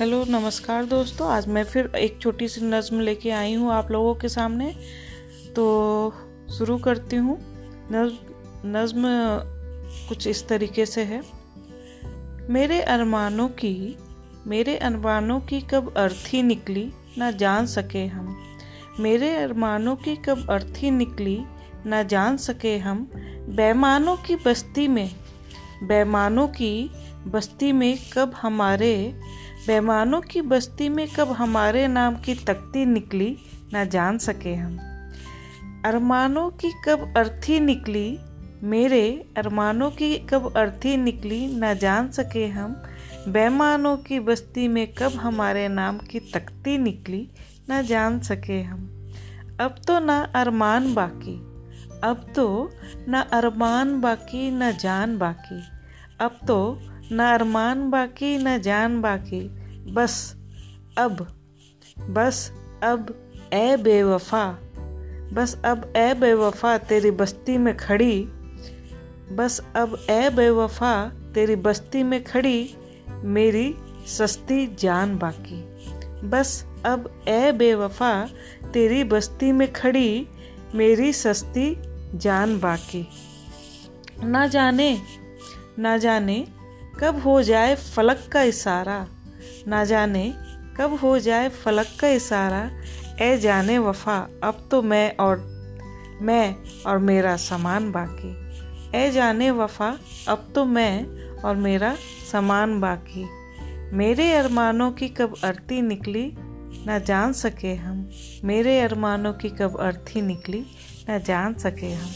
Hello, नमस्कार दोस्तों। आज मैं फिर एक छोटी सी नज़म लेके आई हूँ आप लोगों के सामने। तो शुरू करती हूँ। नज़म नज्म कुछ इस तरीके से है। मेरे अरमानों की, मेरे अरमानों की कब अर्थी निकली, ना जान सके हम। मेरे अरमानों की कब अर्थी निकली, ना जान सके हम। बेमानों की बस्ती में, बेमानों की बस्ती में कब हमारे बेमानों की बस्ती में कब हमारे नाम की तख्ती निकली, ना जान सके हम। अरमानों की कब अर्थी निकली, मेरे अरमानों की कब अर्थी निकली, ना जान सके हम। बेमानों की बस्ती में कब हमारे नाम की तख्ती निकली, ना जान सके हम। अब तो ना अरमान बाकी, अब तो ना अरमान बाकी, न जान बाकी। अब तो न अरमान बाकी, न जान बाकी। बस, अब बस, अब, ए बेवफा। बस, अब, ए बेवफा, तेरी बस्ती में खड़ी। बस, अब, ए बेवफा, तेरी बस्ती में खड़ी। मेरी सस्ती जान बाकी। बस, अब, ए बेवफा, तेरी बस्ती में खड़ी। मेरी सस्ती जान बाकी। ना जाने ना जाने कब हो जाए फलक का इशारा? ना जाने कब हो जाए फलक का इशारा? ए जाने वफा, अब तो मैं और मैं और मेरा सामान बाकी। ए जाने वफा, अब तो मैं और मेरा सामान बाकी। मेरे अरमानों की कब अर्थी निकली, ना जान सके हम। मेरे अरमानों की कब अर्थी निकली, ना जान सके हम।